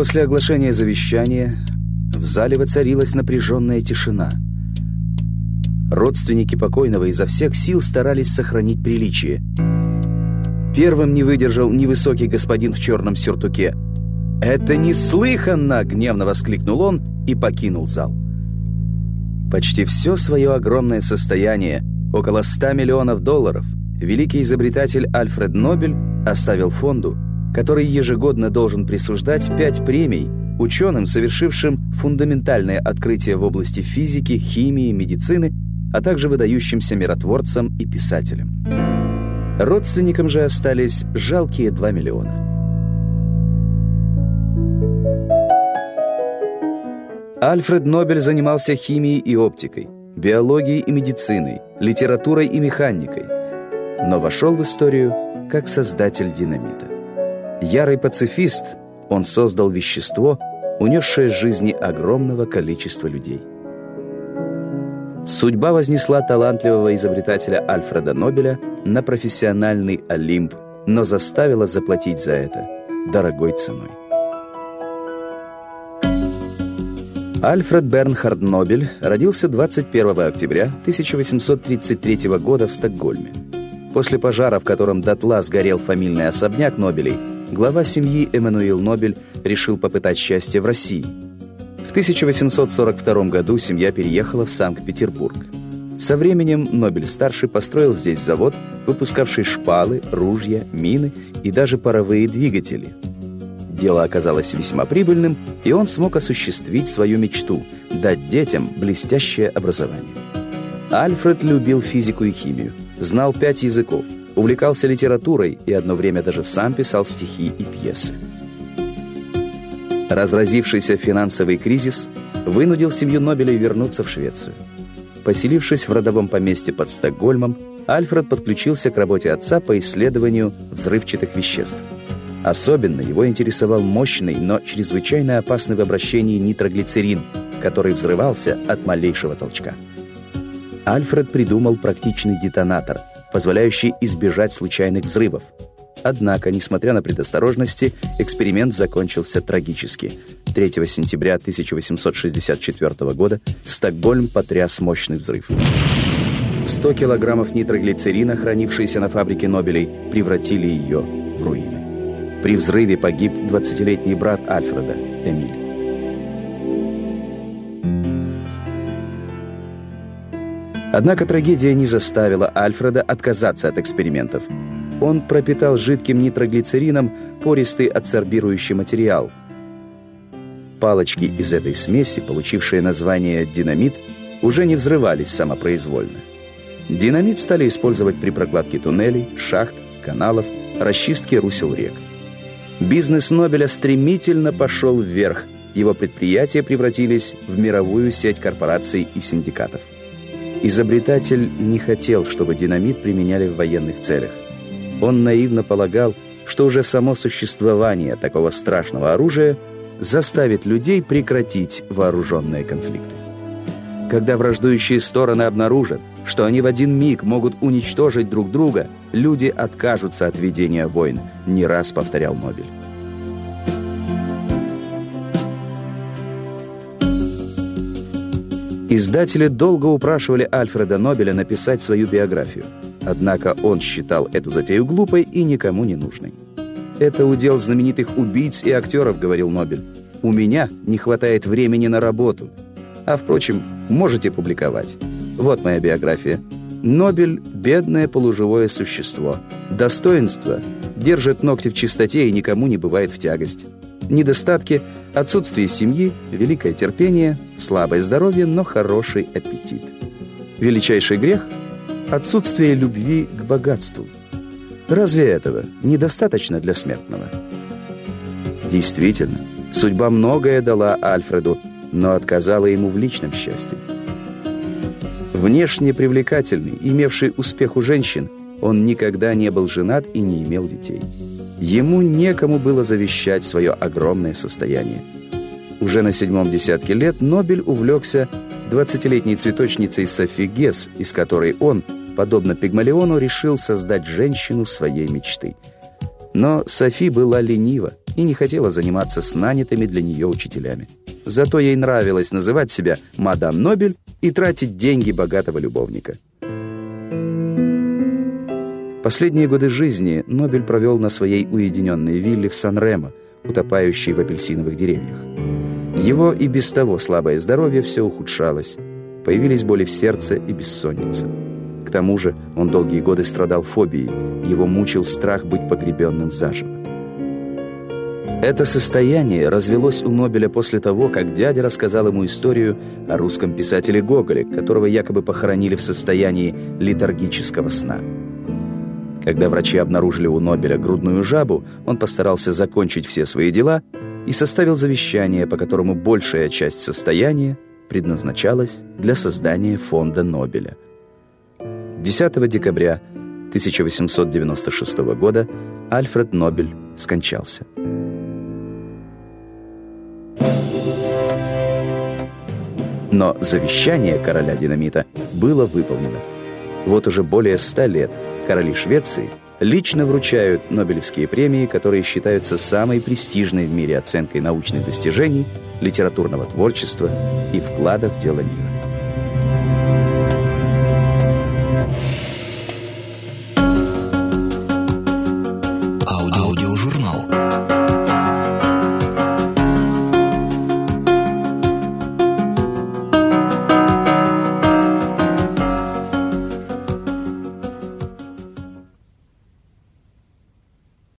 После оглашения завещания в зале воцарилась напряженная тишина. Родственники покойного изо всех сил старались сохранить приличие. Первым не выдержал невысокий господин в черном сюртуке. «Это неслыханно!» — гневно воскликнул он и покинул зал. Почти все свое огромное состояние, около 100 миллионов долларов, великий изобретатель Альфред Нобель оставил фонду, который ежегодно должен присуждать пять премий ученым, совершившим фундаментальное открытие в области физики, химии, медицины, а также выдающимся миротворцам и писателям. Родственникам же остались жалкие 2 миллиона. Альфред Нобель занимался химией и оптикой, биологией и медициной, литературой и механикой, но вошел в историю как создатель динамита. Ярый пацифист, он создал вещество, унесшее жизни огромного количества людей. Судьба вознесла талантливого изобретателя Альфреда Нобеля на профессиональный Олимп, но заставила заплатить за это дорогой ценой. Альфред Бернхард Нобель родился 21 октября 1833 года в Стокгольме. После пожара, в котором дотла сгорел фамильный особняк Нобелей, глава семьи Эммануил Нобель решил попытать счастье в России. В 1842 году семья переехала в Санкт-Петербург. Со временем Нобель-старший построил здесь завод, выпускавший шпалы, ружья, мины и даже паровые двигатели – Дело оказалось весьма прибыльным, и он смог осуществить свою мечту – дать детям блестящее образование. Альфред любил физику и химию, знал пять языков, увлекался литературой и одно время даже сам писал стихи и пьесы. Разразившийся финансовый кризис вынудил семью Нобелей вернуться в Швецию. Поселившись в родовом поместье под Стокгольмом, Альфред подключился к работе отца по исследованию взрывчатых веществ – Особенно его интересовал мощный, но чрезвычайно опасный в обращении нитроглицерин, который взрывался от малейшего толчка. Альфред придумал практичный детонатор, позволяющий избежать случайных взрывов. Однако, несмотря на предосторожности, эксперимент закончился трагически. 3 сентября 1864 года Стокгольм потряс мощный взрыв. 100 килограммов нитроглицерина, хранившиеся на фабрике Нобелей, превратили ее в руины. При взрыве погиб 20-летний брат Альфреда, Эмиль. Однако трагедия не заставила Альфреда отказаться от экспериментов. Он пропитал жидким нитроглицерином пористый адсорбирующий материал. Палочки из этой смеси, получившие название «динамит», уже не взрывались самопроизвольно. Динамит стали использовать при прокладке туннелей, шахт, каналов, расчистке русел рек. Бизнес Нобеля стремительно пошел вверх. Его предприятия превратились в мировую сеть корпораций и синдикатов. Изобретатель не хотел, чтобы динамит применяли в военных целях. Он наивно полагал, что уже само существование такого страшного оружия заставит людей прекратить вооруженные конфликты. Когда враждующие стороны обнаружат, что они в один миг могут уничтожить друг друга, люди откажутся от ведения войн, не раз повторял Нобель. Издатели долго упрашивали Альфреда Нобеля написать свою биографию. Однако он считал эту затею глупой и никому не нужной. «Это удел знаменитых убийц и актеров», — говорил Нобель. «У меня не хватает времени на работу. А, впрочем, можете публиковать. Вот моя биография. Нобель — бедное полуживое существо. Достоинство — держит ногти в чистоте и никому не бывает в тягость. Недостатки — отсутствие семьи, великое терпение, слабое здоровье, но хороший аппетит. Величайший грех — отсутствие любви к богатству. Разве этого недостаточно для смертного? Действительно, судьба многое дала Альфреду, но отказала ему в личном счастье. Внешне привлекательный, имевший успех у женщин, он никогда не был женат и не имел детей. Ему некому было завещать свое огромное состояние. Уже на седьмом десятке лет Нобель увлекся 20-летней цветочницей Софи Гесс, из которой он, подобно Пигмалиону, решил создать женщину своей мечты. Но Софи была ленива. и не хотела заниматься с нанятыми для нее учителями. Зато ей нравилось называть себя «Мадам Нобель» и тратить деньги богатого любовника. Последние годы жизни Нобель провел на своей уединенной вилле в Сан-Ремо, утопающей в апельсиновых деревьях. Его и без того слабое здоровье все ухудшалось. Появились боли в сердце и бессонница. К тому же он долгие годы страдал фобией, его мучил страх быть погребенным заживо. Это состояние развелось у Нобеля после того, как дядя рассказал ему историю о русском писателе Гоголе, которого якобы похоронили в состоянии летаргического сна. Когда врачи обнаружили у Нобеля грудную жабу, он постарался закончить все свои дела и составил завещание, по которому большая часть состояния предназначалась для создания фонда Нобеля. 10 декабря 1896 года Альфред Нобель скончался. Но завещание короля динамита было выполнено. Вот уже более ста лет – короли Швеции лично вручают Нобелевские премии, которые считаются самой престижной в мире оценкой научных достижений, литературного творчества и вклада в дело мира. Аудиожурнал.